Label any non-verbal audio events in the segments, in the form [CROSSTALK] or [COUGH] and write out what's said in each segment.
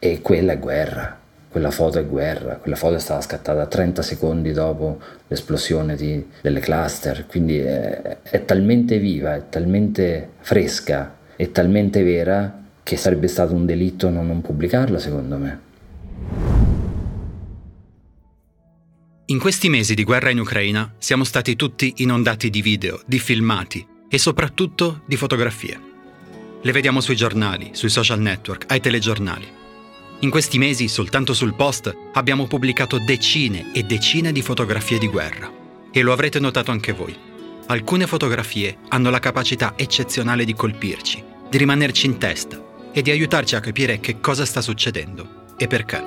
E quella è guerra, quella foto è guerra, quella foto è stata scattata 30 secondi dopo l'esplosione di, delle cluster, quindi è, è talmente viva, è talmente fresca, è talmente vera che sarebbe stato un delitto non, non pubblicarla secondo me. In questi mesi di guerra in Ucraina siamo stati tutti inondati di video, di filmati e soprattutto di fotografie. Le vediamo sui giornali, sui social network, ai telegiornali. In questi mesi, soltanto sul post, abbiamo pubblicato decine e decine di fotografie di guerra. E lo avrete notato anche voi. Alcune fotografie hanno la capacità eccezionale di colpirci, di rimanerci in testa e di aiutarci a capire che cosa sta succedendo e perché.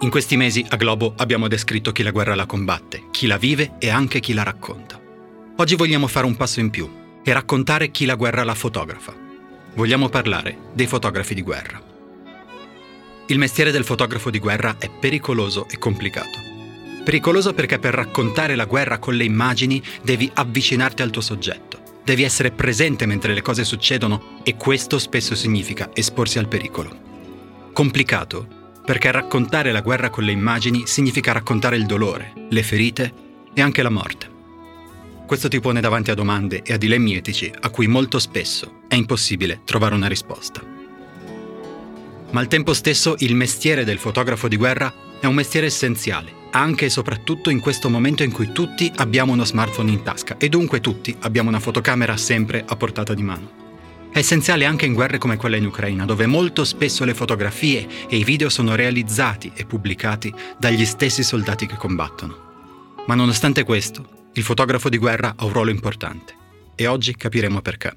In questi mesi a Globo abbiamo descritto chi la guerra la combatte, chi la vive e anche chi la racconta. Oggi vogliamo fare un passo in più e raccontare chi la guerra la fotografa. Vogliamo parlare dei fotografi di guerra. Il mestiere del fotografo di guerra è pericoloso e complicato. Pericoloso perché per raccontare la guerra con le immagini devi avvicinarti al tuo soggetto, devi essere presente mentre le cose succedono e questo spesso significa esporsi al pericolo. Complicato perché raccontare la guerra con le immagini significa raccontare il dolore, le ferite e anche la morte. Questo ti pone davanti a domande e a dilemmi etici a cui molto spesso è impossibile trovare una risposta. Ma al tempo stesso il mestiere del fotografo di guerra è un mestiere essenziale, anche e soprattutto in questo momento in cui tutti abbiamo uno smartphone in tasca e dunque tutti abbiamo una fotocamera sempre a portata di mano. È essenziale anche in guerre come quella in Ucraina, dove molto spesso le fotografie e i video sono realizzati e pubblicati dagli stessi soldati che combattono. Ma nonostante questo, il fotografo di guerra ha un ruolo importante e oggi capiremo perché.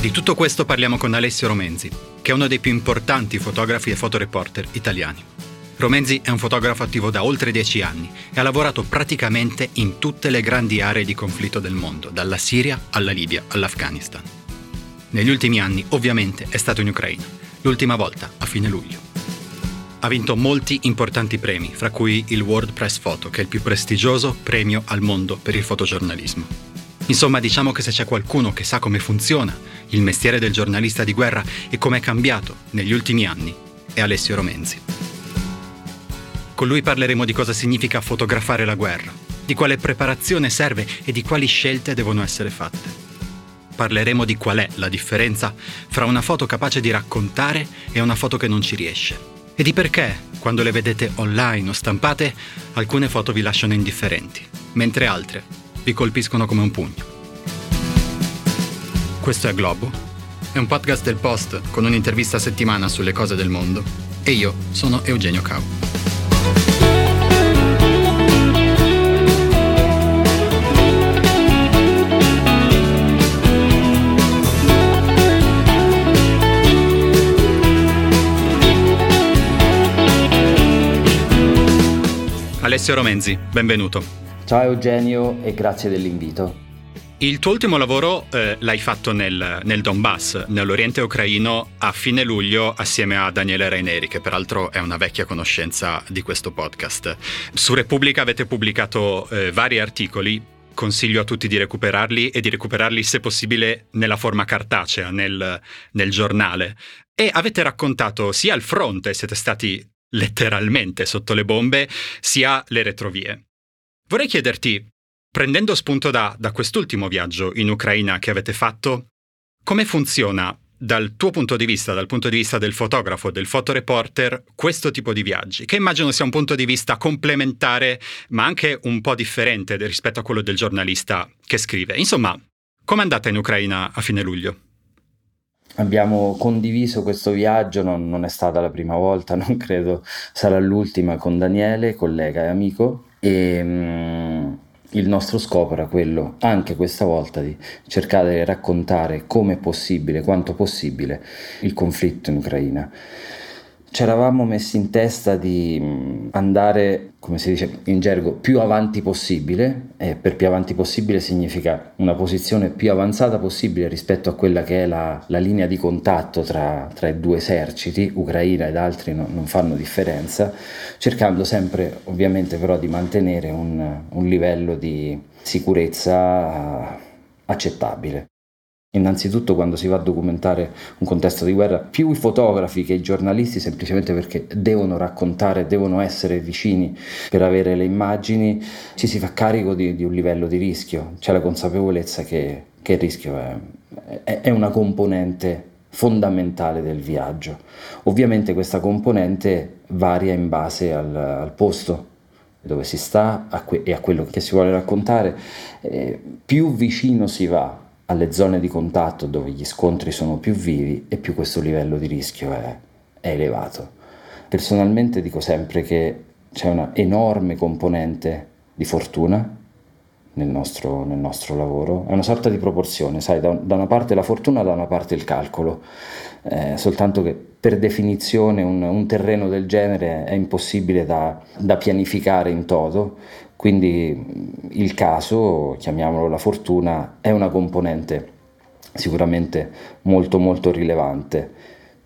Di tutto questo parliamo con Alessio Romenzi, che è uno dei più importanti fotografi e fotoreporter italiani. Romenzi è un fotografo attivo da oltre dieci anni e ha lavorato praticamente in tutte le grandi aree di conflitto del mondo, dalla Siria alla Libia all'Afghanistan. Negli ultimi anni, ovviamente, è stato in Ucraina, l'ultima volta a fine luglio. Ha vinto molti importanti premi, fra cui il World Press Photo, che è il più prestigioso premio al mondo per il fotogiornalismo. Insomma, diciamo che se c'è qualcuno che sa come funziona il mestiere del giornalista di guerra e come è cambiato negli ultimi anni, è Alessio Romenzi. Con lui parleremo di cosa significa fotografare la guerra, di quale preparazione serve e di quali scelte devono essere fatte. Parleremo di qual è la differenza fra una foto capace di raccontare e una foto che non ci riesce. E di perché, quando le vedete online o stampate, alcune foto vi lasciano indifferenti, mentre altre vi colpiscono come un pugno. Questo è Globo, è un podcast del Post con un'intervista a settimana sulle cose del mondo e io sono Eugenio Cau. Alessio Romenzi, benvenuto. Ciao Eugenio e grazie dell'invito. Il tuo ultimo lavoro eh, l'hai fatto nel, nel, Donbass, nell'Oriente ucraino, a fine luglio assieme a Daniele Raineri, che peraltro è una vecchia conoscenza di questo podcast. Su Repubblica avete pubblicato eh, vari articoli, consiglio a tutti di recuperarli e di recuperarli se possibile nella forma cartacea, nel, nel giornale. E avete raccontato sia il fronte, siete stati letteralmente sotto le bombe, sia le retrovie. Vorrei chiederti, prendendo spunto da, da quest'ultimo viaggio in Ucraina che avete fatto, come funziona dal tuo punto di vista, dal punto di vista del fotografo, del fotoreporter, questo tipo di viaggi, che immagino sia un punto di vista complementare, ma anche un po' differente rispetto a quello del giornalista che scrive. Insomma, com'è andata in Ucraina a fine luglio? Abbiamo condiviso questo viaggio, non, non, è stata la prima volta, [LAUGHS] non credo sarà l'ultima, con Daniele, collega e amico, e um, il nostro scopo era quello, anche questa volta, di cercare di raccontare come possibile, quanto possibile, il conflitto in Ucraina ci eravamo messi in testa di mm, andare, come si dice in gergo, più avanti possibile, e per più avanti possibile significa una posizione più avanzata possibile rispetto a quella che è la, la linea di contatto tra, tra, i due eserciti, Ucraina ed altri no, non fanno differenza, cercando sempre ovviamente però di mantenere un, un livello di sicurezza accettabile. Innanzitutto quando si va a documentare un contesto di guerra, più i fotografi che i giornalisti, semplicemente perché devono raccontare, devono essere vicini per avere le immagini, ci si fa carico di, di un livello di rischio, c'è la consapevolezza che, che il rischio è, è, è una componente fondamentale del viaggio. Ovviamente questa componente varia in base al, al posto dove si sta a que- e a quello che si vuole raccontare. Eh, più vicino si va alle zone di contatto dove gli scontri sono più vivi e più questo livello di rischio è, è elevato. Personalmente dico sempre che c'è una enorme componente di fortuna nel nostro, nel nostro, lavoro. È una sorta di proporzione, sai, da, da, una parte la fortuna, da una parte il calcolo. Eh, soltanto che per definizione un, un, terreno del genere è impossibile da, da pianificare in toto, quindi il caso, chiamiamolo la fortuna, è una componente sicuramente molto molto rilevante.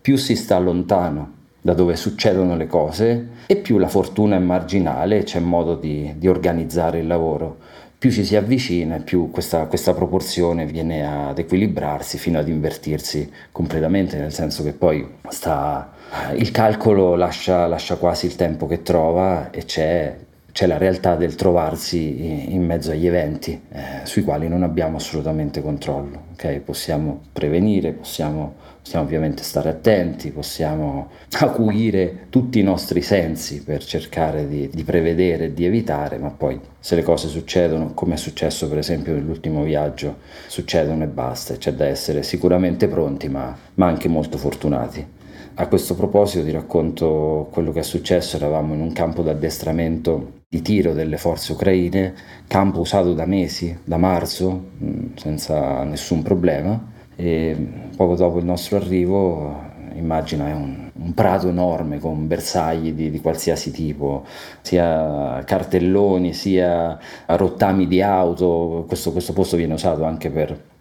Più si sta lontano da dove succedono le cose e più la fortuna è marginale, c'è modo di, di organizzare il lavoro. Più ci si avvicina, più questa, questa proporzione viene ad equilibrarsi fino ad invertirsi completamente, nel senso che poi sta, il calcolo lascia, lascia quasi il tempo che trova e c'è c'è la realtà del trovarsi in mezzo agli eventi eh, sui quali non abbiamo assolutamente controllo. Okay? Possiamo prevenire, possiamo, possiamo, ovviamente stare attenti, possiamo [LAUGHS] acuire tutti i nostri sensi per cercare di, di prevedere e di evitare, ma poi se le cose succedono, come è successo per esempio nell'ultimo viaggio, succedono e basta, c'è da essere sicuramente pronti, ma, ma anche molto fortunati. A questo proposito ti racconto quello che è successo, eravamo in un campo d'addestramento di tiro delle forze ucraine, campo usato da mesi, da marzo, mm, senza nessun problema. E poco dopo il nostro arrivo immagina è un, un, prato enorme con bersagli di, di, qualsiasi tipo, sia cartelloni, sia rottami di auto, questo, questo posto viene usato anche per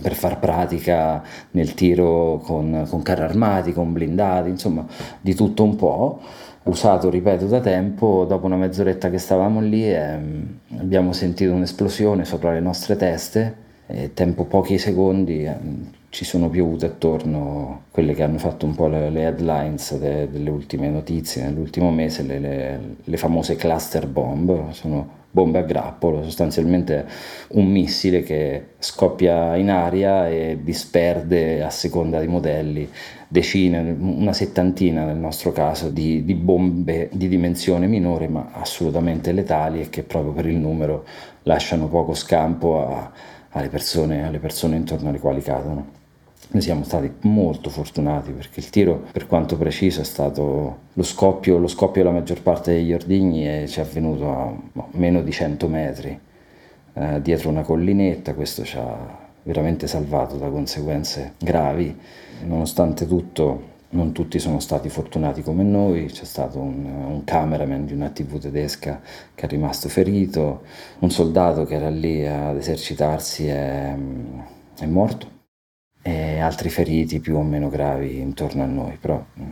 per far pratica nel tiro con, con carri armati, con blindati, insomma di tutto un po'. Usato, ripeto, da tempo, dopo una mezz'oretta che stavamo lì ehm, abbiamo sentito un'esplosione sopra le nostre teste e tempo pochi secondi ehm, ci sono piovute attorno quelle che hanno fatto un po' le, le headlines de, delle ultime notizie nell'ultimo mese, le, le, le famose cluster bomb, sono bombe a grappolo, sostanzialmente un missile che scoppia in aria e disperde a seconda dei modelli decine, una settantina nel nostro caso di, di bombe di dimensione minore ma assolutamente letali e che proprio per il numero lasciano poco scampo a, alle, persone, alle persone intorno alle quali cadono. Noi siamo stati molto fortunati perché il tiro, per quanto preciso, è stato lo scoppio, lo scoppio della maggior parte degli ordigni ci è avvenuto a meno di 100 metri eh, dietro una collinetta. Questo ci ha veramente salvato da conseguenze gravi. Nonostante tutto, non tutti sono stati fortunati come noi, c'è stato un, un, cameraman di una tv tedesca che è rimasto ferito, un soldato che era lì ad esercitarsi è, è morto e altri feriti più o meno gravi intorno a noi, però mh,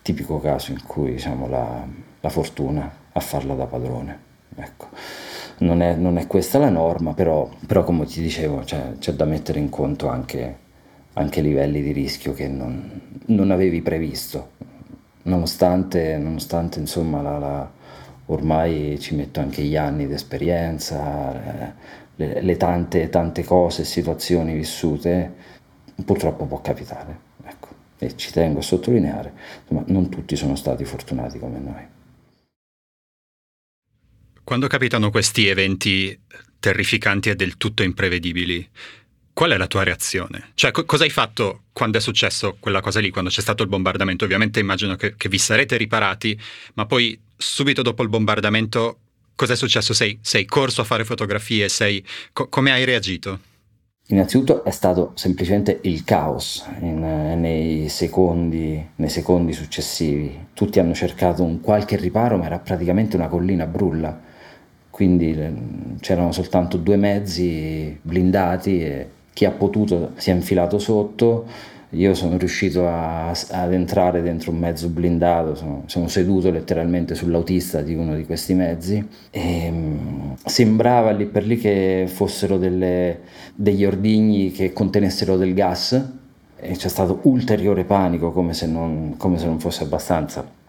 tipico caso in cui diciamo, la, la, fortuna a farla da padrone. Ecco. Non, è, non, è, questa la norma, però, però come ti dicevo cioè, c'è da mettere in conto anche, anche livelli di rischio che non, non avevi previsto, nonostante, nonostante insomma la, la, ormai ci metto anche gli anni di esperienza, eh, le, le tante, tante cose e situazioni vissute purtroppo può capitare, ecco. e ci tengo a sottolineare, ma non tutti sono stati fortunati come noi. Quando capitano questi eventi terrificanti e del tutto imprevedibili, qual è la tua reazione? Cioè, co- cosa hai fatto quando è successo quella cosa lì, quando c'è stato il bombardamento? Ovviamente immagino che, che vi sarete riparati, ma poi subito dopo il bombardamento cosa è successo? Sei, sei corso a fare fotografie? Sei, co- come hai reagito? Innanzitutto è stato semplicemente il caos in, eh, nei, secondi, nei, secondi, successivi. Tutti hanno cercato un qualche riparo, ma era praticamente una collina brulla. Quindi eh, c'erano soltanto due mezzi blindati e, chi ha potuto si è infilato sotto, io sono riuscito a, ad entrare dentro un mezzo blindato, sono, sono, seduto letteralmente sull'autista di uno di questi mezzi e um, sembrava lì per lì che fossero delle, degli ordigni che contenessero del gas e c'è stato ulteriore panico come se non, come se non fosse abbastanza.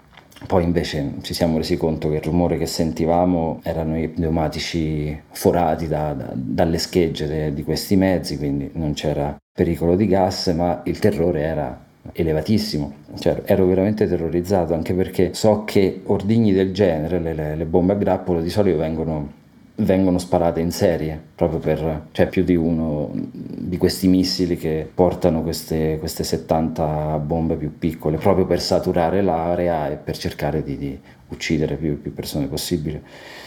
Poi invece ci siamo resi conto che il rumore che sentivamo erano i pneumatici forati da, da, dalle schegge de, di questi mezzi, quindi non c'era pericolo di gas, ma il terrore era elevatissimo, cioè, ero veramente terrorizzato anche perché so che ordigni del genere, le, le, bombe a grappolo di solito vengono vengono sparate in serie, proprio per, cioè più di uno di questi missili che portano queste, queste 70 bombe più piccole, proprio per saturare l'area e per cercare di, di uccidere più, più, persone possibile.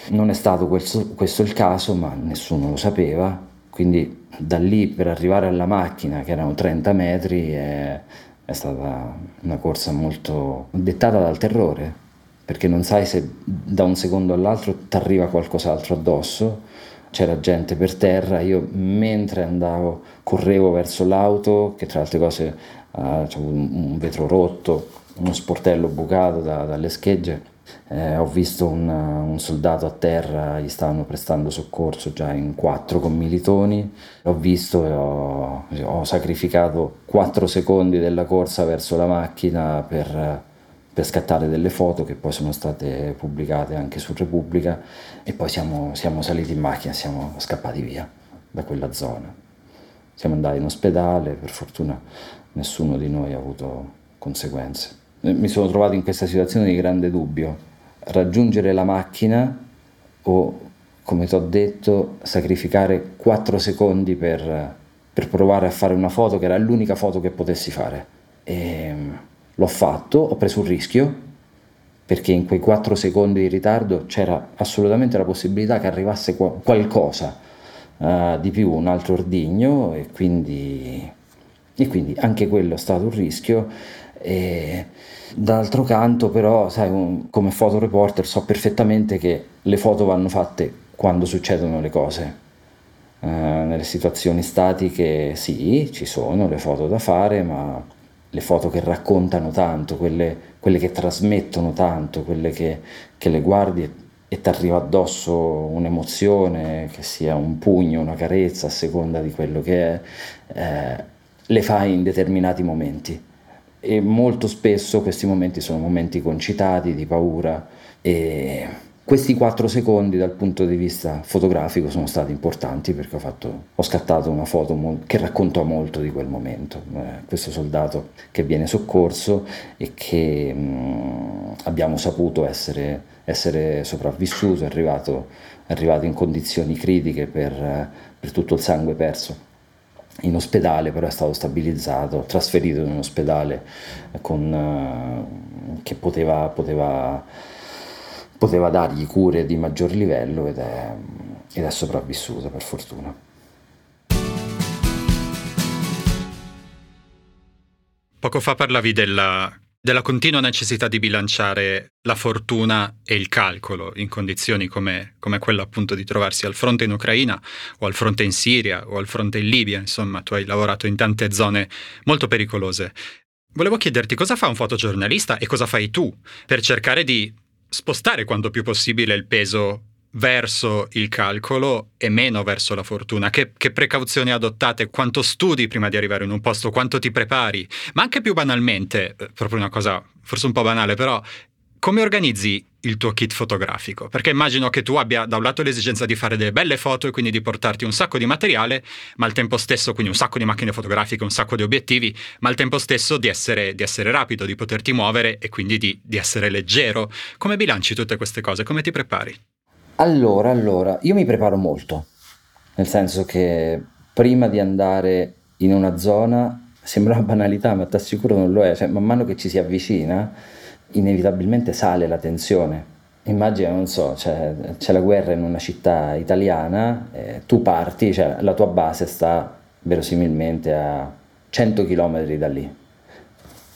Non è stato questo, questo il caso, ma nessuno lo sapeva, quindi da lì per arrivare alla macchina, che erano 30 metri, è, è stata una corsa molto dettata dal terrore, perché non sai se da un secondo all'altro ti arriva qualcos'altro addosso. C'era gente per terra, io mentre andavo correvo verso l'auto, che tra le altre cose uh, c'avevo un, un, vetro rotto, uno sportello bucato da, dalle schegge. Eh, ho visto un, un, soldato a terra, gli stavano prestando soccorso già in quattro commilitoni. Ho visto e ho, ho sacrificato quattro secondi della corsa verso la macchina per per scattare delle foto che poi sono state pubblicate anche su Repubblica e poi siamo, siamo saliti in macchina siamo scappati via da quella zona. Siamo andati in ospedale, per fortuna nessuno di noi ha avuto conseguenze. Mi sono trovato in questa situazione di grande dubbio, raggiungere la macchina o, come ti ho detto, sacrificare 4 secondi per, per, provare a fare una foto che era l'unica foto che potessi fare. E, L'ho fatto, ho preso un rischio, perché in quei 4 secondi di ritardo c'era assolutamente la possibilità che arrivasse qualcosa uh, di più, un altro ordigno, e quindi, e quindi anche quello è stato un rischio. E d'altro canto, però, sai, come fotoreporter so perfettamente che le foto vanno fatte quando succedono le cose. Uh, nelle situazioni statiche sì, ci sono le foto da fare, ma le foto che raccontano tanto, quelle, quelle che trasmettono tanto, quelle che, che le guardi e, e ti arriva addosso un'emozione, che sia un pugno, una carezza, a seconda di quello che è, eh, le fai in determinati momenti. E molto spesso questi momenti sono momenti concitati, di paura e questi quattro secondi dal punto di vista fotografico sono stati importanti perché ho, fatto, ho scattato una foto mo- che racconta molto di quel momento. Eh, questo soldato che viene soccorso e che mh, mm, abbiamo saputo essere, essere sopravvissuto, è arrivato, arrivato, in condizioni critiche per, per tutto il sangue perso in ospedale, però è stato stabilizzato, trasferito in un ospedale con, uh, che poteva, poteva poteva dargli cure di maggior livello ed è, ed è sopravvissuto per fortuna. Poco fa parlavi della, della continua necessità di bilanciare la fortuna e il calcolo in condizioni come, come quella appunto di trovarsi al fronte in Ucraina o al fronte in Siria o al fronte in Libia, insomma tu hai lavorato in tante zone molto pericolose. Volevo chiederti cosa fa un fotogiornalista e cosa fai tu per cercare di spostare quanto più possibile il peso verso il calcolo e meno verso la fortuna. Che, che, precauzioni adottate? Quanto studi prima di arrivare in un posto? Quanto ti prepari? Ma anche più banalmente, eh, proprio una cosa forse un po' banale, però come organizzi il tuo kit fotografico? Perché immagino che tu abbia da un lato l'esigenza di fare delle belle foto e quindi di portarti un sacco di materiale, ma al tempo stesso, quindi un sacco di macchine fotografiche, un sacco di obiettivi, ma al tempo stesso di essere, di essere rapido, di poterti muovere e quindi di, di essere leggero. Come bilanci tutte queste cose? Come ti prepari? Allora, allora, io mi preparo molto, nel senso che prima di andare in una zona, sembra una banalità, ma ti assicuro non lo è, cioè man mano che ci si avvicina, inevitabilmente sale la tensione. Immagina, non so, c'è, c'è la guerra in una città italiana, eh, tu parti, cioè la tua base sta verosimilmente a 100 km da lì.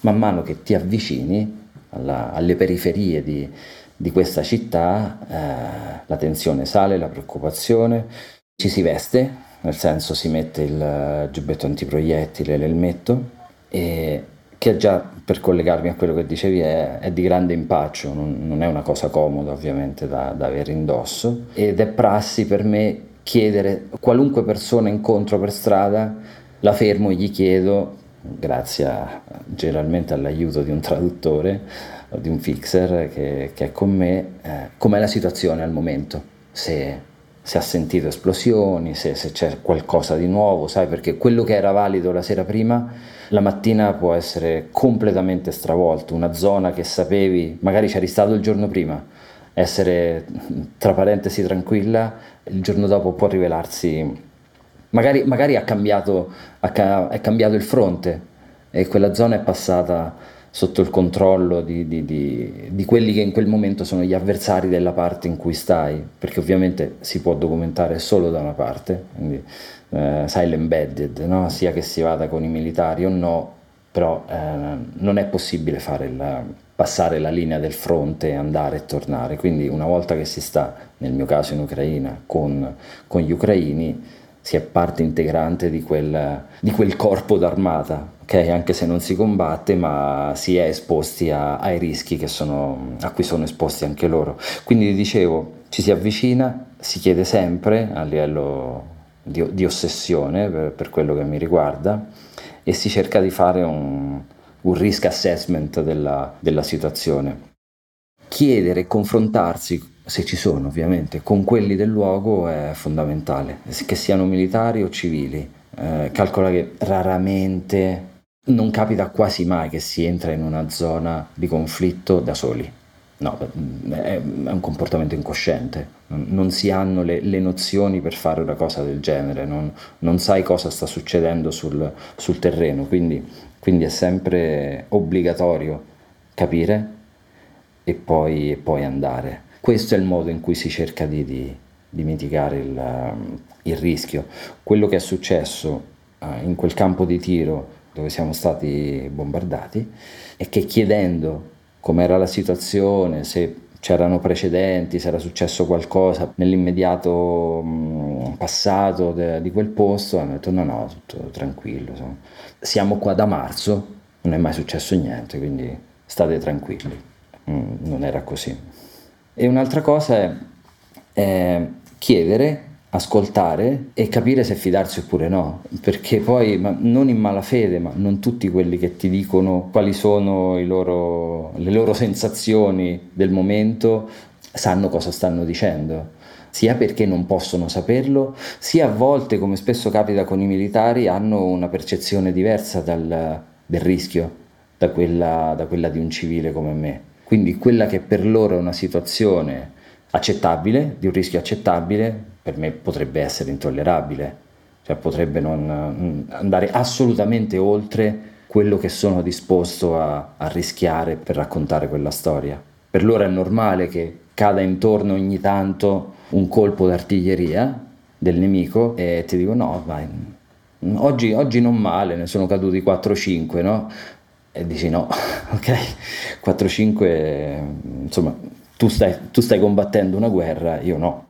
Man mano che ti avvicini alla, alle periferie di, di questa città, eh, la tensione sale, la preoccupazione, ci si veste, nel senso si mette il giubbetto antiproiettile, l'elmetto, e che già per collegarmi a quello che dicevi è, è di grande impaccio, non, non, è una cosa comoda ovviamente da, da avere indosso ed è prassi per me chiedere qualunque persona incontro per strada, la fermo e gli chiedo, grazie a, generalmente all'aiuto di un traduttore di un fixer che, che è con me, eh, com'è la situazione al momento, se, se ha sentito esplosioni, se, se c'è qualcosa di nuovo, sai, perché quello che era valido la sera prima la mattina può essere completamente stravolto, una zona che sapevi, magari c'eri stato il giorno prima, essere tra parentesi tranquilla, il giorno dopo può rivelarsi, magari, magari ha cambiato, ha, è cambiato il fronte e quella zona è passata sotto il controllo di, di, di, di, quelli che in quel momento sono gli avversari della parte in cui stai, perché ovviamente si può documentare solo da una parte, quindi eh, sai l'embedded, no? sia che si vada con i militari o no, però eh, non è possibile il, passare la linea del fronte andare e tornare, quindi una volta che si sta, nel mio caso in Ucraina, con, con gli ucraini, si è parte integrante di quel, di quel corpo d'armata, okay? anche se non si combatte, ma si è esposti a, ai rischi sono, a cui sono esposti anche loro. Quindi dicevo, ci si avvicina, si chiede sempre a livello di, di ossessione per, per, quello che mi riguarda e si cerca di fare un, un risk assessment della, della situazione. Chiedere e confrontarsi se ci sono ovviamente, con quelli del luogo è fondamentale, che siano militari o civili. Eh, calcola che raramente, non capita quasi mai che si entra in una zona di conflitto da soli. No, è, un comportamento incosciente, non si hanno le, le, nozioni per fare una cosa del genere, non, non sai cosa sta succedendo sul, sul terreno, quindi, quindi, è sempre obbligatorio capire e poi, e poi, andare. Questo è il modo in cui si cerca di, di, di mitigare il, il, rischio. Quello che è successo uh, in quel campo di tiro dove siamo stati bombardati è che chiedendo com'era la situazione, se c'erano precedenti, se era successo qualcosa nell'immediato mh, passato de, di quel posto, hanno detto no, no, tutto tranquillo. Insomma. Siamo qua da marzo, non è mai successo niente, quindi state tranquilli. Mm, non era così. E un'altra cosa è, è chiedere ascoltare e capire se fidarsi oppure no, perché poi non in malafede, ma non tutti quelli che ti dicono quali sono loro, le loro sensazioni del momento sanno cosa stanno dicendo, sia perché non possono saperlo, sia a volte, come spesso capita con i militari, hanno una percezione diversa dal, del rischio da quella, da quella di un civile come me. Quindi quella che per loro è una situazione accettabile, di un rischio accettabile, per me potrebbe essere intollerabile, cioè potrebbe non mm, andare assolutamente oltre quello che sono disposto a, a rischiare per raccontare quella storia. Per loro è normale che cada intorno ogni tanto un colpo d'artiglieria del nemico e ti dico no, vai, oggi, oggi non male, ne sono caduti 4-5, no? E dici no, [LAUGHS] ok, 4-5, insomma, tu stai, tu stai combattendo una guerra, io no.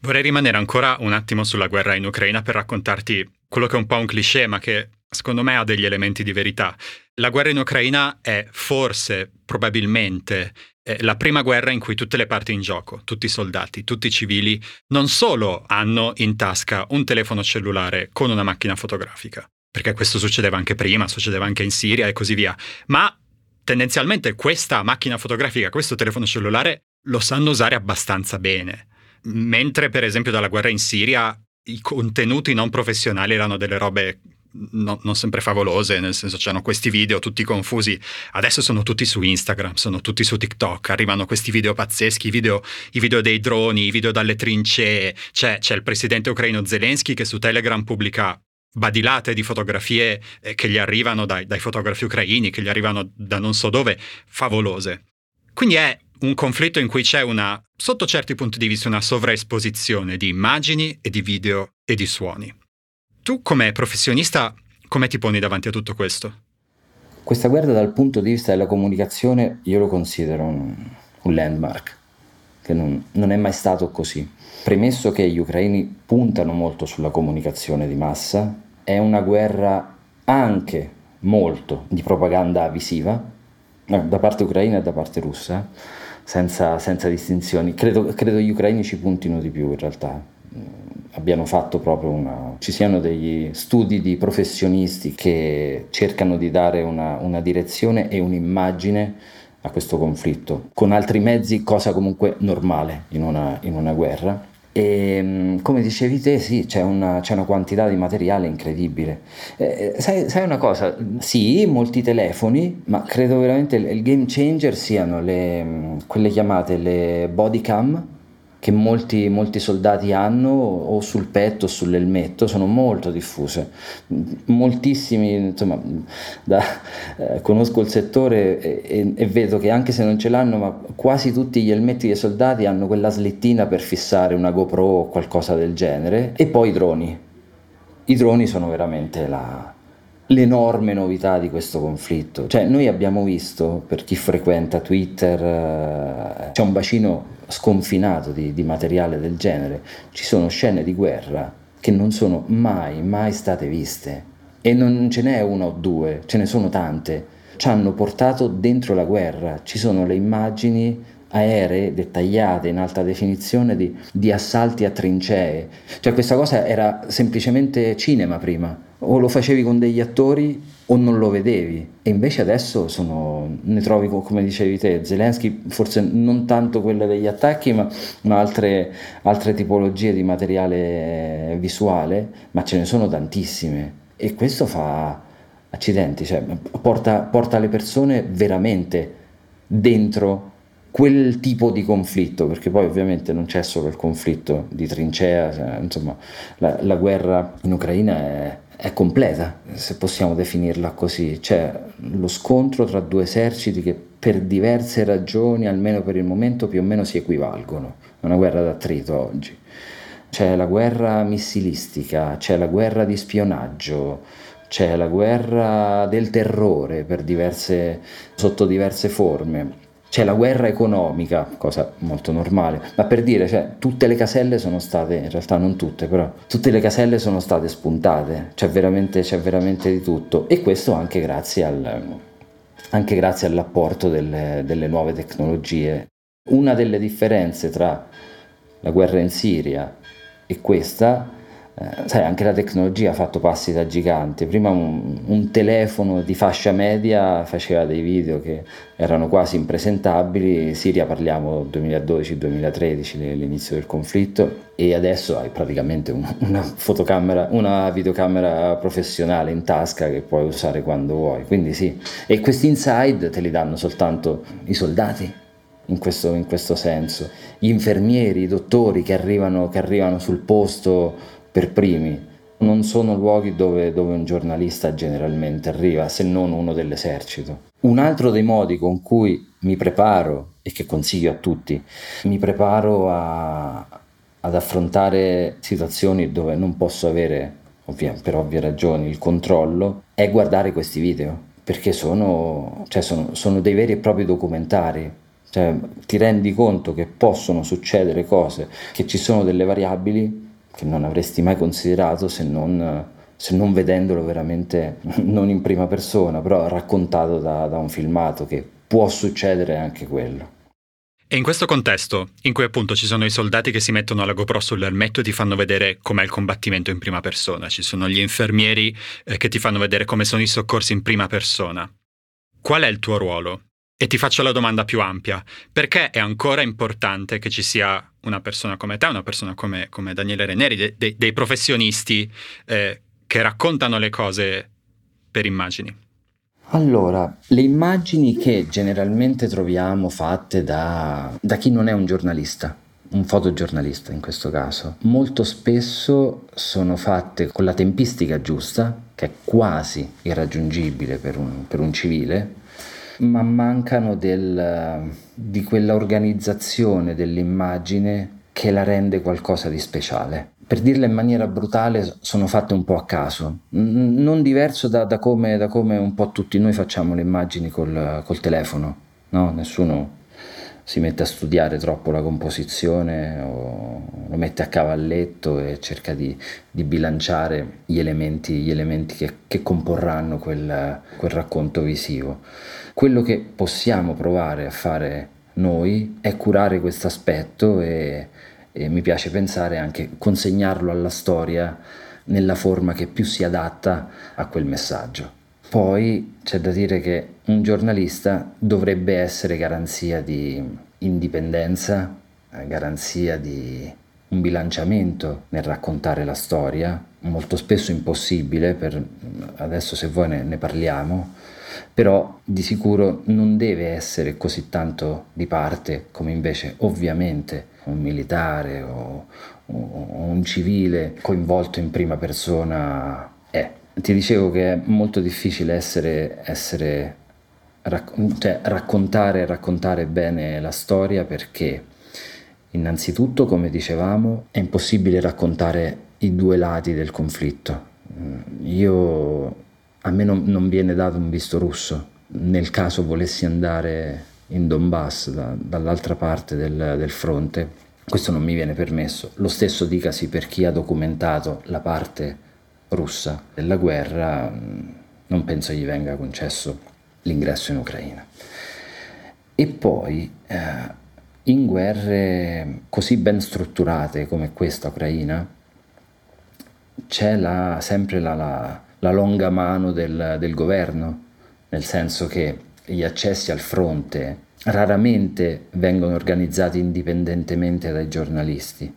Vorrei rimanere ancora un attimo sulla guerra in Ucraina per raccontarti quello che è un po' un cliché, ma che secondo me ha degli elementi di verità. La guerra in Ucraina è forse, probabilmente, la prima guerra in cui tutte le parti in gioco, tutti i soldati, tutti i civili, non solo hanno in tasca un telefono cellulare con una macchina fotografica, perché questo succedeva anche prima, succedeva anche in Siria e così via, ma tendenzialmente questa macchina fotografica, questo telefono cellulare, lo sanno usare abbastanza bene. Mentre per esempio dalla guerra in Siria i contenuti non professionali erano delle robe no, non sempre favolose, nel senso c'erano questi video tutti confusi, adesso sono tutti su Instagram, sono tutti su TikTok, arrivano questi video pazzeschi, i video, i video dei droni, i video dalle trincee, c'è, c'è il presidente ucraino Zelensky che su Telegram pubblica badilate di fotografie eh, che gli arrivano dai, dai fotografi ucraini, che gli arrivano da non so dove, favolose. Quindi è un conflitto in cui c'è una, sotto certi punti di vista, una sovraesposizione di immagini e di video e di suoni. Tu come professionista come ti poni davanti a tutto questo? Questa guerra dal punto di vista della comunicazione io lo considero un, un landmark, che non, non, è mai stato così. Premesso che gli ucraini puntano molto sulla comunicazione di massa, è una guerra anche molto di propaganda visiva, da parte ucraina e da parte russa, senza, senza distinzioni. Credo, credo gli ucraini ci puntino di più in realtà abbiano fatto proprio una... ci siano degli studi di professionisti che cercano di dare una, una direzione e un'immagine a questo conflitto, con altri mezzi, cosa comunque normale in una, in una guerra. E mm, come dicevi te, sì, c'è una, c'è una quantità di materiale incredibile. Eh, sai, sai, una cosa? Sì, molti telefoni, ma credo veramente il, il game changer siano le, mm, quelle chiamate le body cam, che molti, molti, soldati hanno o sul petto o sull'elmetto sono molto diffuse. Moltissimi, insomma, da, eh, conosco il settore e, e, e, vedo che anche se non ce l'hanno, ma quasi tutti gli elmetti dei soldati hanno quella slittina per fissare una GoPro o qualcosa del genere. E poi i droni. I droni sono veramente la, l'enorme novità di questo conflitto. Cioè, noi abbiamo visto, per chi frequenta Twitter, eh, c'è un bacino sconfinato di, di materiale del genere, ci sono scene di guerra che non sono mai, mai state viste. E non ce n'è una o due, ce ne sono tante. Ci hanno portato dentro la guerra, ci sono le immagini aeree dettagliate in alta definizione di, di, assalti a trincee. Cioè questa cosa era semplicemente cinema prima, o lo facevi con degli attori o non lo vedevi. E invece adesso sono, ne trovi come dicevi te Zelensky forse non tanto quelle degli attacchi ma, ma altre, altre, tipologie di materiale visuale ma ce ne sono tantissime. E questo fa accidenti cioè, porta, porta le persone veramente dentro quel tipo di conflitto, perché poi ovviamente non c'è solo il conflitto di trincea, cioè, insomma la, la guerra in Ucraina è, è completa, se possiamo definirla così. C'è lo scontro tra due eserciti che per diverse ragioni, almeno per il momento, più o meno si equivalgono. È una guerra d'attrito oggi. C'è la guerra missilistica, c'è la guerra di spionaggio, c'è la guerra del terrore diverse, sotto diverse forme c'è la guerra economica, cosa molto normale, ma per dire, cioè, tutte le caselle sono state, in realtà non tutte, però tutte le caselle sono state spuntate, c'è veramente, c'è veramente di tutto e questo anche grazie, al, anche grazie all'apporto delle, delle nuove tecnologie. Una delle differenze tra la guerra in Siria e questa eh, sai, anche la tecnologia ha fatto passi da gigante. Prima un, un, telefono di fascia media faceva dei video che erano quasi impresentabili. Siria parliamo 2012-2013, l'inizio del conflitto, e adesso hai praticamente un, una fotocamera, una videocamera professionale in tasca che puoi usare quando vuoi. Quindi sì, e questi inside te li danno soltanto i soldati. In questo, in questo senso, gli infermieri, i dottori che arrivano, che arrivano sul posto per primi. Non sono luoghi dove, dove un giornalista generalmente arriva, se non uno dell'esercito. Un altro dei modi con cui mi preparo e che consiglio a tutti, mi preparo a, ad affrontare situazioni dove non posso avere, ovvia, per ovvie ragioni, il controllo, è guardare questi video, perché sono, cioè sono, sono dei veri e propri documentari. Cioè, ti rendi conto che possono succedere cose, che ci sono delle variabili che non avresti mai considerato se non, se non vedendolo veramente, [LAUGHS] non in prima persona, però raccontato da, da un filmato, che può succedere anche quello. E in questo contesto, in cui appunto ci sono i soldati che si mettono la GoPro sull'elmetto e ti fanno vedere com'è il combattimento in prima persona, ci sono gli infermieri eh, che ti fanno vedere come sono i soccorsi in prima persona. Qual è il tuo ruolo? E ti faccio la domanda più ampia, perché è ancora importante che ci sia una persona come te, una persona come, come Daniele Reneri, de, de, dei professionisti eh, che raccontano le cose per immagini? Allora, le immagini che generalmente troviamo fatte da, da chi non è un giornalista, un fotogiornalista in questo caso, molto spesso sono fatte con la tempistica giusta, che è quasi irraggiungibile per un, per un civile, ma mancano del, di quella organizzazione dell'immagine che la rende qualcosa di speciale. Per dirla in maniera brutale, sono fatte un po' a caso, non diverso da, da, come, da come, un po' tutti noi facciamo le immagini col, col telefono, no? Nessuno si mette a studiare troppo la composizione o lo mette a cavalletto e cerca di, di bilanciare gli elementi, gli elementi che, che, comporranno quel, quel racconto visivo. Quello che possiamo provare a fare noi è curare questo aspetto e, e mi piace pensare anche consegnarlo alla storia nella forma che più si adatta a quel messaggio. Poi c'è da dire che un giornalista dovrebbe essere garanzia di indipendenza, garanzia di un bilanciamento nel raccontare la storia, molto spesso impossibile, per, adesso se vuoi ne, ne parliamo, però di sicuro non deve essere così tanto di parte come invece ovviamente un militare o, o un civile coinvolto in prima persona è. Ti dicevo che è molto difficile essere, essere racc- cioè, raccontare, raccontare bene la storia perché innanzitutto, come dicevamo, è impossibile raccontare i due lati del conflitto. Io, a me non, non viene dato un visto russo nel caso volessi andare in Donbass, da, dall'altra parte del, del fronte. Questo non mi viene permesso. Lo stesso dicasi per chi ha documentato la parte russa della guerra, mm, non penso gli venga concesso l'ingresso in Ucraina. E poi eh, in guerre così ben strutturate come questa ucraina c'è la, sempre la, la, la, longa mano del, del governo, nel senso che gli accessi al fronte raramente vengono organizzati indipendentemente dai giornalisti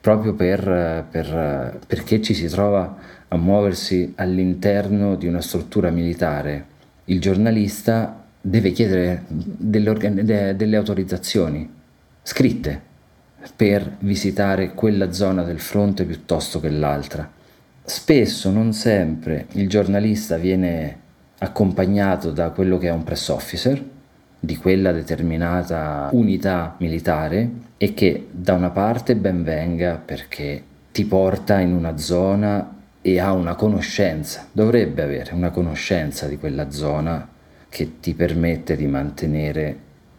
proprio per, per, perché ci si trova a muoversi all'interno di una struttura militare. Il giornalista deve chiedere delle, organ- delle autorizzazioni scritte per visitare quella zona del fronte piuttosto che l'altra. Spesso, non sempre, il giornalista viene accompagnato da quello che è un press officer, di quella determinata unità militare e che da una parte ben venga perché ti porta in una zona e ha una conoscenza, dovrebbe avere una conoscenza di quella zona che ti permette di mantenere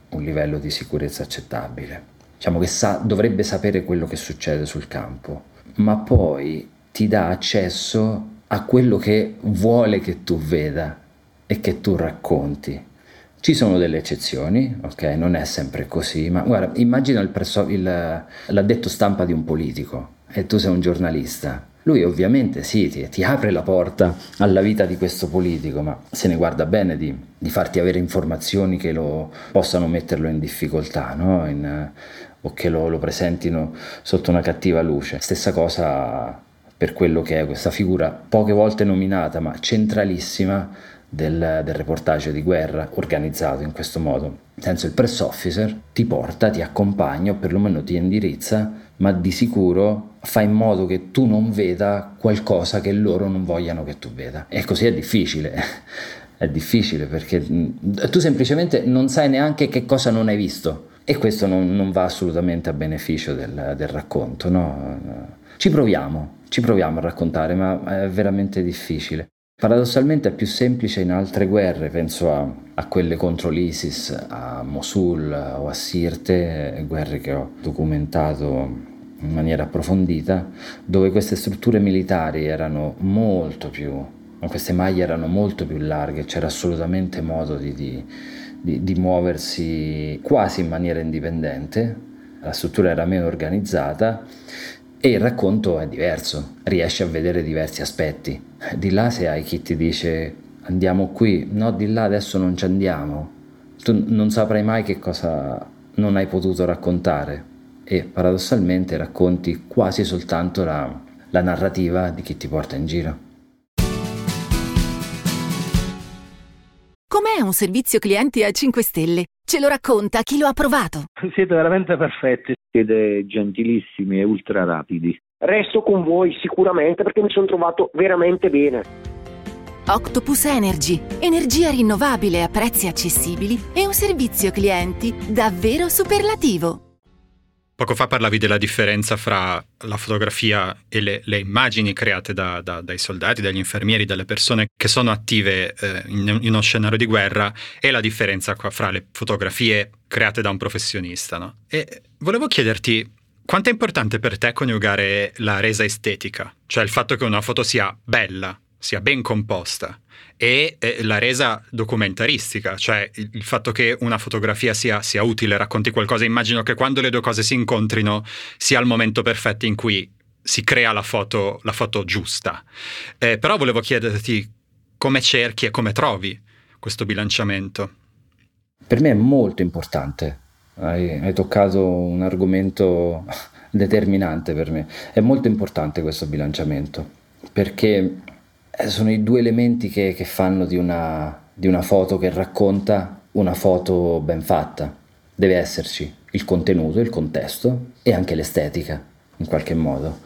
un livello di sicurezza accettabile. Diciamo che sa, dovrebbe sapere quello che succede sul campo, ma poi ti dà accesso a quello che vuole che tu veda e che tu racconti. Ci sono delle eccezioni, ok? Non è sempre così, ma guarda, immagina il presso, il, l'addetto stampa di un politico e tu sei un giornalista. Lui ovviamente sì, ti, ti, apre la porta alla vita di questo politico, ma se ne guarda bene di, di farti avere informazioni che lo, possano metterlo in difficoltà, no? in, o che lo, lo presentino sotto una cattiva luce. Stessa cosa per quello che è questa figura poche volte nominata, ma centralissima del, del, reportage di guerra organizzato in questo modo. Nel senso il press officer ti porta, ti accompagna o perlomeno ti indirizza, ma di sicuro fa in modo che tu non veda qualcosa che loro non vogliano che tu veda. E così è difficile. [LAUGHS] è difficile perché tu semplicemente non sai neanche che cosa non hai visto e questo non, non va assolutamente a beneficio del, del racconto. No? Ci proviamo, ci proviamo a raccontare, ma è veramente difficile. Paradossalmente è più semplice in altre guerre, penso a, a, quelle contro l'ISIS, a Mosul o a Sirte, guerre che ho documentato in maniera approfondita, dove queste strutture militari erano molto più, queste maglie erano molto più larghe, c'era assolutamente modo di, di, di, di muoversi quasi in maniera indipendente, la struttura era meno organizzata e il racconto è diverso, riesci a vedere diversi aspetti. Di là se hai chi ti dice andiamo qui, no di là adesso non ci andiamo, tu non saprai mai che cosa non hai potuto raccontare e paradossalmente racconti quasi soltanto la, la narrativa di chi ti porta in giro. Com'è un servizio clienti a 5 stelle? Ce lo racconta chi lo ha provato. Siete veramente perfetti, siete gentilissimi e ultra rapidi. Resto con voi sicuramente perché mi sono trovato veramente bene. Octopus Energy, energia rinnovabile a prezzi accessibili e un servizio clienti davvero superlativo. Poco fa parlavi della differenza fra la fotografia e le, le immagini create da, da, dai soldati, dagli infermieri, dalle persone che sono attive eh, in, in, uno scenario di guerra e la differenza fra le fotografie create da un professionista, no? E volevo chiederti quanto è importante per te coniugare la resa estetica, cioè il fatto che una foto sia bella, sia ben composta, e eh, la resa documentaristica, cioè il, il fatto che una fotografia sia, sia, utile, racconti qualcosa. Immagino che quando le due cose si incontrino sia il momento perfetto in cui si crea la foto, la foto giusta. Eh, però volevo chiederti come cerchi e come trovi questo bilanciamento. Per me è molto importante. Hai, hai toccato un argomento [LAUGHS] determinante per me. È molto importante questo bilanciamento perché sono i due elementi che, che fanno di una, di una foto che racconta una foto ben fatta. Deve esserci il contenuto, il contesto e anche l'estetica in qualche modo,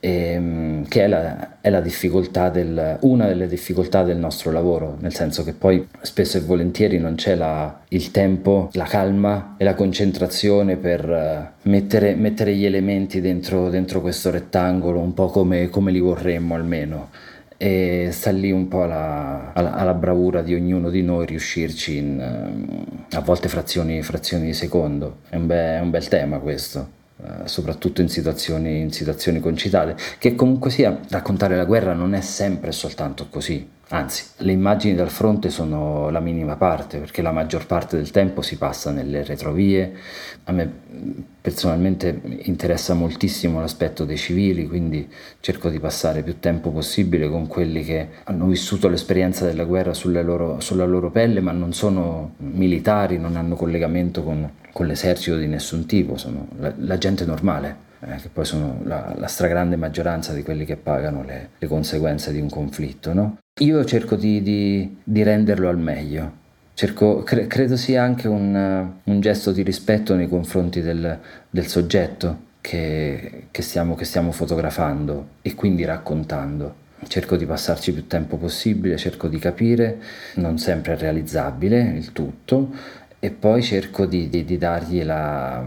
e, ehm, che è, la, è la difficoltà del, una delle difficoltà del nostro lavoro, nel senso che poi spesso e volentieri non c'è la, il tempo, la calma e la concentrazione per uh, mettere, mettere, gli elementi dentro, dentro, questo rettangolo, un po' come, come li vorremmo almeno e sta lì un po' alla, alla, alla, bravura di ognuno di noi riuscirci in a volte frazioni, frazioni di secondo. È un, be, è un bel tema questo. Uh, soprattutto in situazioni, in situazioni concitate, che comunque sia raccontare la guerra non è sempre soltanto così, Anzi, le immagini dal fronte sono la minima parte, perché la maggior parte del tempo si passa nelle retrovie. A me personalmente interessa moltissimo l'aspetto dei civili, quindi cerco di passare più tempo possibile con quelli che hanno vissuto l'esperienza della guerra loro, sulla loro pelle, ma non sono militari, non hanno collegamento con, con l'esercito di nessun tipo, sono la, la gente normale eh, che poi sono la, la, stragrande maggioranza di quelli che pagano le, le conseguenze di un conflitto. No? Io cerco di, di, di, renderlo al meglio. Cerco, cre, credo sia anche un, un, gesto di rispetto nei confronti del, del soggetto che, che, stiamo, che stiamo fotografando e quindi raccontando. Cerco di passarci più tempo possibile, cerco di capire, non sempre è realizzabile il tutto, e poi cerco di, di, di dargli la,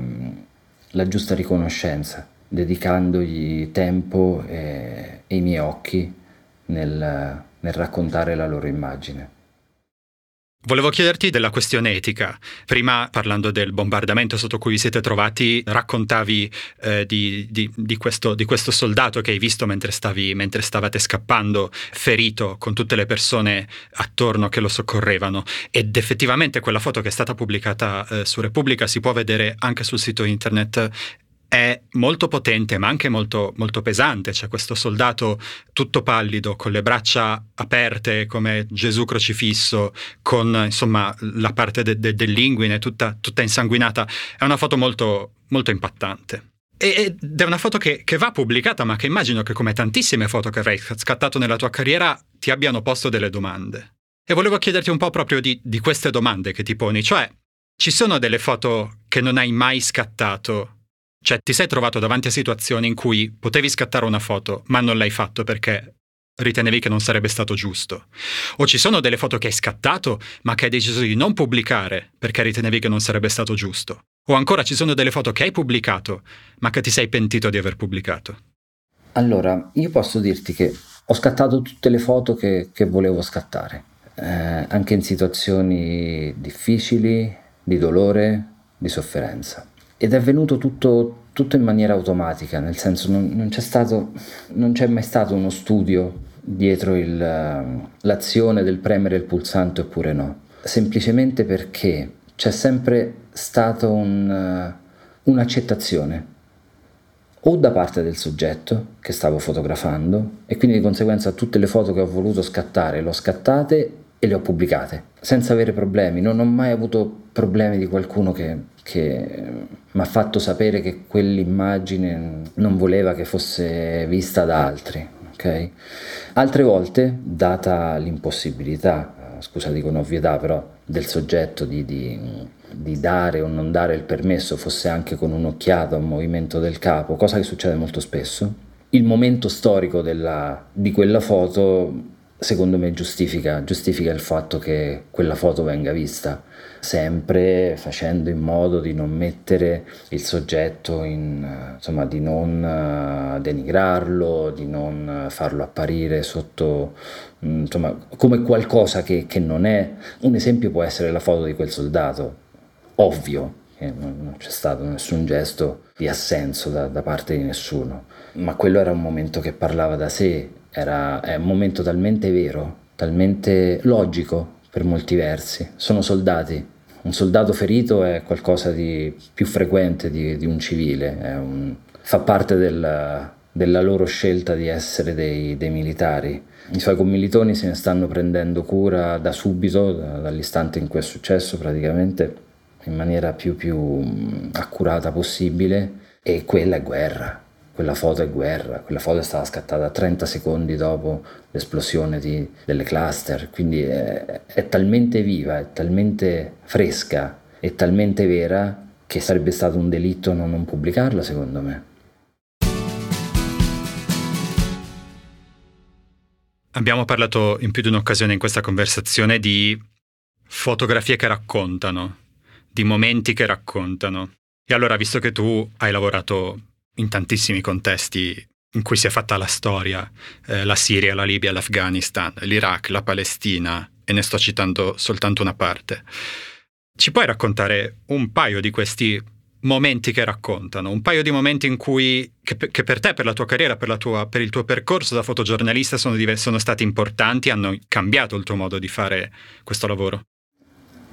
la giusta riconoscenza, dedicandogli tempo e, e i miei occhi nel, nel raccontare la loro immagine. Volevo chiederti della questione etica. Prima, parlando del bombardamento sotto cui vi siete trovati, raccontavi eh, di, di, di, questo, di, questo, soldato che hai visto mentre, stavi, mentre, stavate scappando, ferito, con tutte le persone attorno che lo soccorrevano. Ed effettivamente quella foto che è stata pubblicata eh, su Repubblica si può vedere anche sul sito internet è molto potente ma anche molto, molto, pesante, c'è questo soldato tutto pallido con le braccia aperte come Gesù crocifisso, con insomma la parte de- de- dell'inguine tutta, tutta, insanguinata, è una foto molto, molto impattante. Ed è una foto che, che, va pubblicata, ma che immagino che come tantissime foto che avrai scattato nella tua carriera ti abbiano posto delle domande. E volevo chiederti un po' proprio di, di queste domande che ti poni, cioè ci sono delle foto che non hai mai scattato cioè, ti sei trovato davanti a situazioni in cui potevi scattare una foto, ma non l'hai fatto perché ritenevi che non sarebbe stato giusto. O ci sono delle foto che hai scattato, ma che hai deciso di non pubblicare perché ritenevi che non sarebbe stato giusto. O ancora ci sono delle foto che hai pubblicato, ma che ti sei pentito di aver pubblicato. Allora, io posso dirti che ho scattato tutte le foto che, che volevo scattare, eh, anche in situazioni difficili, di dolore, di sofferenza ed è venuto tutto, tutto, in maniera automatica, nel senso non, non, c'è stato, non c'è mai stato uno studio dietro il, l'azione del premere il pulsante oppure no, semplicemente perché c'è sempre stata un, un'accettazione o da parte del soggetto che stavo fotografando e quindi di conseguenza tutte le foto che ho voluto scattare le ho scattate e le ho pubblicate senza avere problemi, non ho mai avuto problemi di qualcuno che, che mi ha fatto sapere che quell'immagine non voleva che fosse vista da altri. Okay? Altre volte, data l'impossibilità, scusa dico un'ovvietà però, del soggetto di, di, di, dare o non dare il permesso, fosse anche con un'occhiata, un movimento del capo, cosa che succede molto spesso, il momento storico della, di quella foto secondo me giustifica, giustifica, il fatto che quella foto venga vista, sempre facendo in modo di non mettere il soggetto in, insomma, di non eh, denigrarlo, di non farlo apparire sotto, mm, insomma, come qualcosa che, che non è. Un esempio può essere la foto di quel soldato ovvio, non c'è stato nessun gesto di assenso da, da, parte di nessuno, ma quello era un momento che parlava da sé, era è un momento talmente vero, talmente logico per molti versi. Sono soldati, un soldato ferito è qualcosa di più frequente di, di un civile, un, fa parte del, della loro scelta di essere dei, dei, militari. I suoi commilitoni se ne stanno prendendo cura da subito, da, dall'istante in cui è successo praticamente in maniera più, più accurata possibile e quella è guerra, quella foto è guerra, quella foto è stata scattata 30 secondi dopo l'esplosione di, delle cluster, quindi è, è talmente viva, è talmente fresca, è talmente vera che sarebbe stato un delitto non, non pubblicarla secondo me. Abbiamo parlato in più di un'occasione in questa conversazione di fotografie che raccontano, di momenti che raccontano. E allora, visto che tu hai lavorato in tantissimi contesti in cui si è fatta la storia, eh, la Siria, la Libia, l'Afghanistan, l'Iraq, la Palestina, e ne sto citando soltanto una parte, ci puoi raccontare un paio di questi momenti che raccontano, un paio di momenti in cui, che, che per te, per la tua carriera, per, la tua, per, il tuo percorso da fotogiornalista sono, sono stati importanti, hanno cambiato il tuo modo di fare questo lavoro?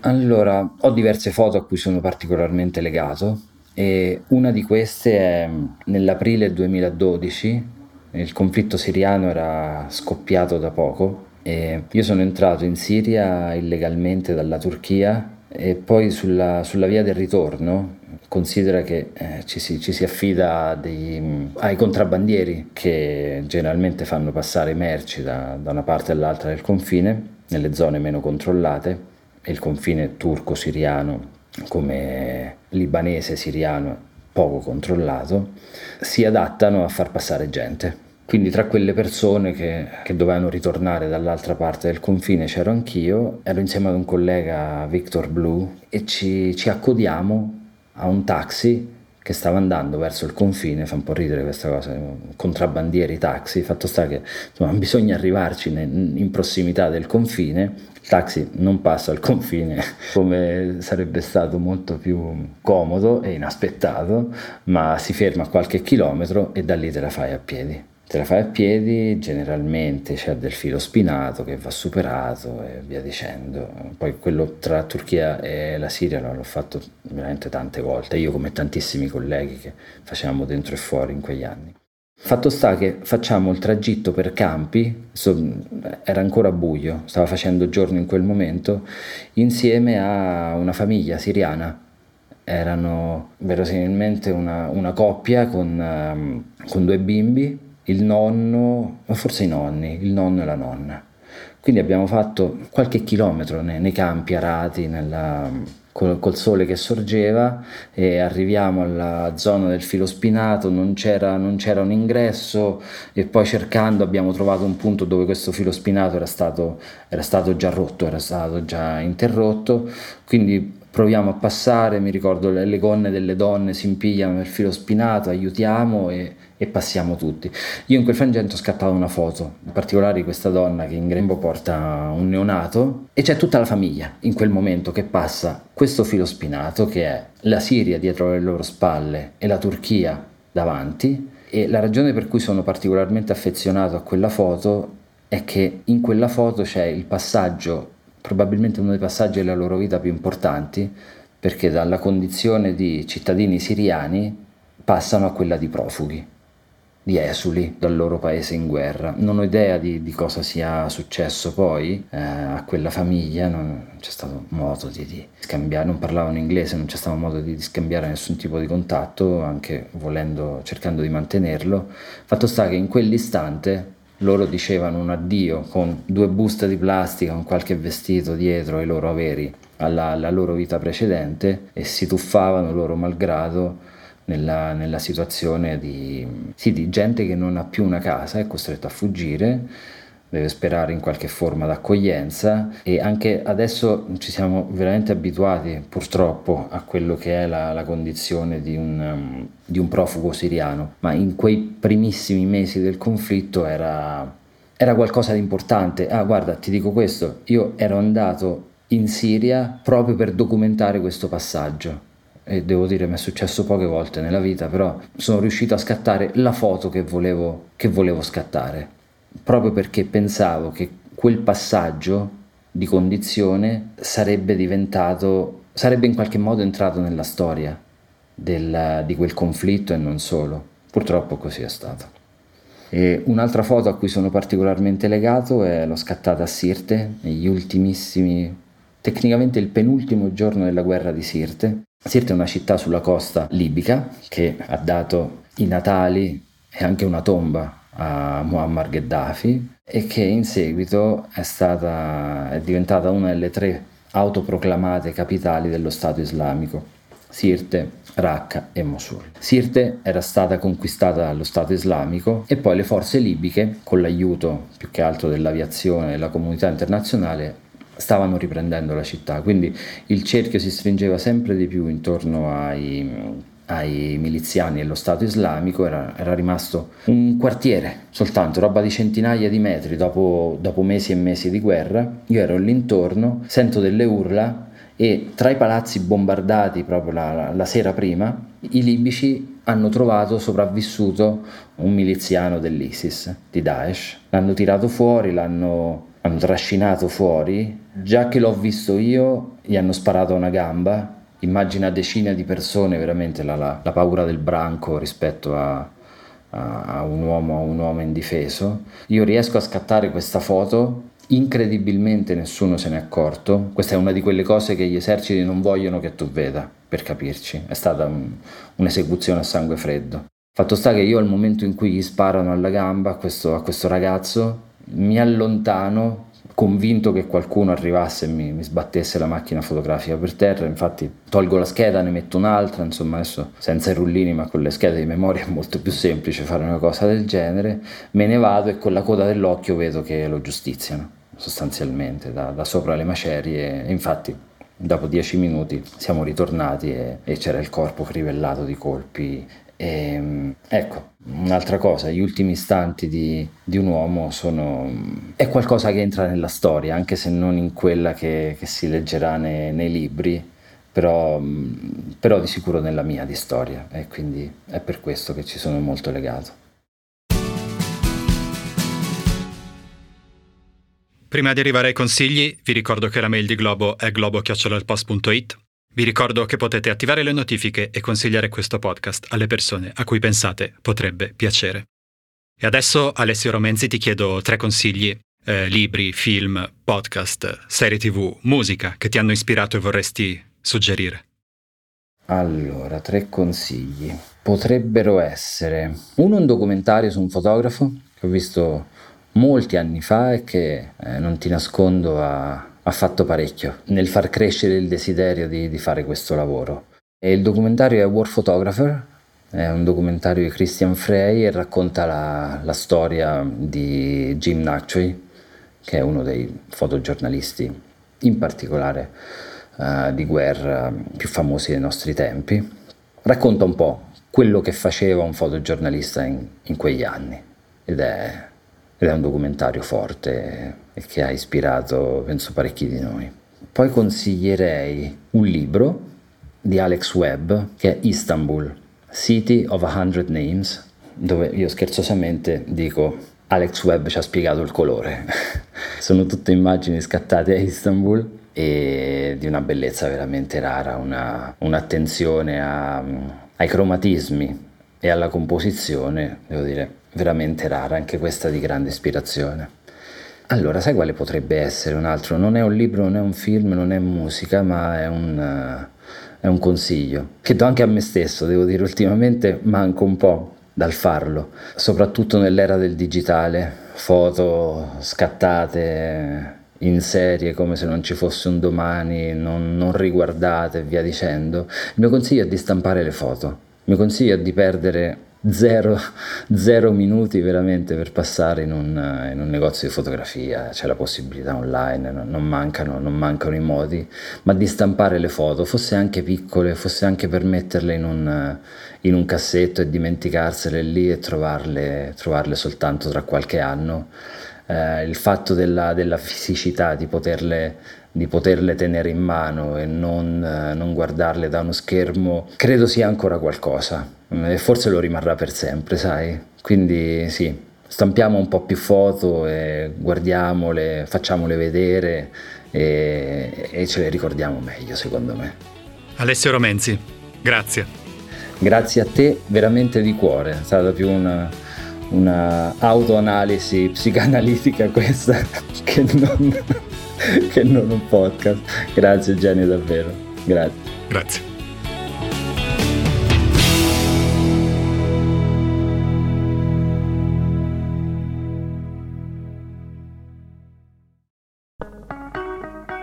Allora, ho diverse foto a cui sono particolarmente legato e una di queste è nell'aprile 2012, il conflitto siriano era scoppiato da poco e io sono entrato in Siria illegalmente dalla Turchia e poi sulla, sulla via del ritorno considera che eh, ci, si, ci, si, affida dei, ai contrabbandieri che generalmente fanno passare merci da, da una parte all'altra del confine nelle zone meno controllate e il confine turco-siriano come libanese siriano poco controllato, si adattano a far passare gente. Quindi tra quelle persone che, che, dovevano ritornare dall'altra parte del confine c'ero anch'io, ero insieme ad un collega Victor Blue e ci, ci accodiamo a un taxi che stava andando verso il confine, fa un po' ridere questa cosa, contrabbandieri taxi, fatto sta che insomma, [LAUGHS] bisogna arrivarci in prossimità del confine, il taxi non passa al confine [LAUGHS] come sarebbe stato molto più comodo e inaspettato, ma si ferma a qualche chilometro e da lì te la fai a piedi. Te la fai a piedi, generalmente c'è del filo spinato che va superato e via dicendo. Poi quello tra Turchia e la Siria l'ho fatto veramente tante volte, io come tantissimi colleghi che facevamo dentro e fuori in quegli anni. Fatto sta che facciamo il tragitto per campi, era ancora buio, stava facendo giorno in quel momento, insieme a una famiglia siriana. Erano verosimilmente una, una coppia con, um, con due bimbi il nonno, o forse i nonni, il nonno e la nonna. Quindi abbiamo fatto qualche chilometro nei, nei campi arati, nella, col, col, sole che sorgeva e arriviamo alla zona del filo spinato, non c'era, non c'era, un ingresso e poi cercando abbiamo trovato un punto dove questo filo spinato era stato, era stato già rotto, era stato già interrotto, quindi proviamo a passare, mi ricordo le, le gonne delle donne si impigliano nel filo spinato, aiutiamo e e passiamo tutti. Io in quel frangente ho scattato una foto, in particolare di questa donna che in grembo porta un neonato e c'è tutta la famiglia in quel momento che passa questo filo spinato che è la Siria dietro le loro spalle e la Turchia davanti e la ragione per cui sono particolarmente affezionato a quella foto è che in quella foto c'è il passaggio, probabilmente uno dei passaggi della loro vita più importanti, perché dalla condizione di cittadini siriani passano a quella di profughi di esuli dal loro paese in guerra. Non ho idea di, di cosa sia successo poi eh, a quella famiglia, non c'è stato modo di, di, scambiare, non parlavano inglese, non c'è stato modo di, di, scambiare nessun tipo di contatto, anche volendo, cercando di mantenerlo. Fatto sta che in quell'istante loro dicevano un addio con due buste di plastica, con qualche vestito dietro ai loro averi alla, alla loro vita precedente e si tuffavano loro malgrado nella, nella situazione di, sì, di gente che non ha più una casa, è costretto a fuggire, deve sperare in qualche forma d'accoglienza e anche adesso ci siamo veramente abituati purtroppo a quello che è la, la condizione di un, um, di un, profugo siriano, ma in quei primissimi mesi del conflitto era, era qualcosa di importante. Ah guarda, ti dico questo, io ero andato in Siria proprio per documentare questo passaggio. E devo dire, mi è successo poche volte nella vita, però sono riuscito a scattare la foto che volevo, che volevo scattare, proprio perché pensavo che quel passaggio di condizione sarebbe diventato, sarebbe in qualche modo entrato nella storia del, di quel conflitto e non solo. Purtroppo così è stato. E un'altra foto a cui sono particolarmente legato è l'ho scattata a Sirte, negli ultimissimi, tecnicamente il penultimo giorno della guerra di Sirte. Sirte è una città sulla costa libica che ha dato i natali e anche una tomba a Muammar Gheddafi e che in seguito è, stata, è diventata una delle tre autoproclamate capitali dello Stato islamico. Sirte, Raqqa e Mosul. Sirte era stata conquistata dallo Stato islamico e poi le forze libiche, con l'aiuto più che altro dell'aviazione e della comunità internazionale, stavano riprendendo la città, quindi il cerchio si stringeva sempre di più intorno ai, ai miliziani e allo Stato islamico, era, era, rimasto un quartiere soltanto, roba di centinaia di metri dopo, dopo mesi e mesi di guerra. Io ero all'intorno, sento delle urla e tra i palazzi bombardati proprio la, la, sera prima, i libici hanno trovato sopravvissuto un miliziano dell'ISIS, di Daesh. L'hanno tirato fuori, l'hanno hanno trascinato fuori. Già che l'ho visto io, gli hanno sparato una gamba. Immagina decine di persone, veramente la, la, la paura del branco rispetto a, a, a, un uomo, a un uomo indifeso. Io riesco a scattare questa foto incredibilmente nessuno se n'è accorto. Questa è una di quelle cose che gli eserciti non vogliono che tu veda, per capirci. È stata un, un'esecuzione a sangue freddo. Fatto sta che io al momento in cui gli sparano alla gamba a questo, a questo ragazzo, mi allontano convinto che qualcuno arrivasse e mi, mi, sbattesse la macchina fotografica per terra, infatti tolgo la scheda, ne metto un'altra, insomma adesso senza i rullini ma con le schede di memoria è molto più semplice fare una cosa del genere, me ne vado e con la coda dell'occhio vedo che lo giustiziano sostanzialmente da, da sopra le macerie. E infatti dopo dieci minuti siamo ritornati e, e c'era il corpo crivellato di colpi. E, ehm, ecco, un'altra cosa, gli ultimi istanti di, di, un uomo sono, è qualcosa che entra nella storia, anche se non in quella che, che si leggerà nei, nei libri, però, però di sicuro nella mia di storia e quindi è per questo che ci sono molto legato. Prima di arrivare ai consigli, vi ricordo che la mail di Globo è globo.it. Vi ricordo che potete attivare le notifiche e consigliare questo podcast alle persone a cui pensate potrebbe piacere. E adesso, Alessio Romenzi, ti chiedo tre consigli, eh, libri, film, podcast, serie tv, musica che ti hanno ispirato e vorresti suggerire. Allora, tre consigli. Potrebbero essere uno un documentario su un fotografo che ho visto molti anni fa e che eh, non ti nascondo ha, ha, fatto parecchio nel far crescere il desiderio di, di fare questo lavoro. E il documentario è War Photographer, è un documentario di Christian Frey e racconta la, la storia di Jim Nachui, che è uno dei fotogiornalisti, in particolare uh, di guerra, più famosi dei nostri tempi. Racconta un po' quello che faceva un fotogiornalista in, in quegli anni ed è ed è un documentario forte e che ha ispirato, penso, parecchi di noi. Poi consiglierei un libro di Alex Webb che è Istanbul, City of a Hundred Names, dove io scherzosamente dico Alex Webb ci ha spiegato il colore. [LAUGHS] Sono tutte immagini scattate a Istanbul e di una bellezza veramente rara, una, un'attenzione a, ai cromatismi e alla composizione, devo dire, veramente rara, anche questa di grande ispirazione. Allora, sai quale potrebbe essere un altro? Non è un libro, non è un film, non è musica, ma è un, uh, è un consiglio che do anche a me stesso, devo dire, ultimamente manco un po' dal farlo, soprattutto nell'era del digitale, foto scattate in serie come se non ci fosse un domani, non, non riguardate e via dicendo. Il mio consiglio è di stampare le foto, il mio consiglio è di perdere zero, zero, minuti veramente per passare in un, in un, negozio di fotografia, c'è la possibilità online, non, non, mancano, non, mancano, i modi, ma di stampare le foto, fosse anche piccole, fosse anche per metterle in un, in un cassetto e dimenticarsele lì e trovarle, trovarle soltanto tra qualche anno. eh, il fatto della, della fisicità, di poterle, di poterle, tenere in mano e non, eh, non, guardarle da uno schermo, credo sia ancora qualcosa e forse lo rimarrà per sempre, sai? Quindi sì, stampiamo un po' più foto e guardiamole, facciamole vedere e, e ce le ricordiamo meglio, secondo me. Alessio Romenzi, grazie. Grazie a te veramente di cuore, è stata più una, una autoanalisi psicanalitica [LAUGHS] questa che non, che non un podcast. Grazie Jenny davvero, grazie. Grazie.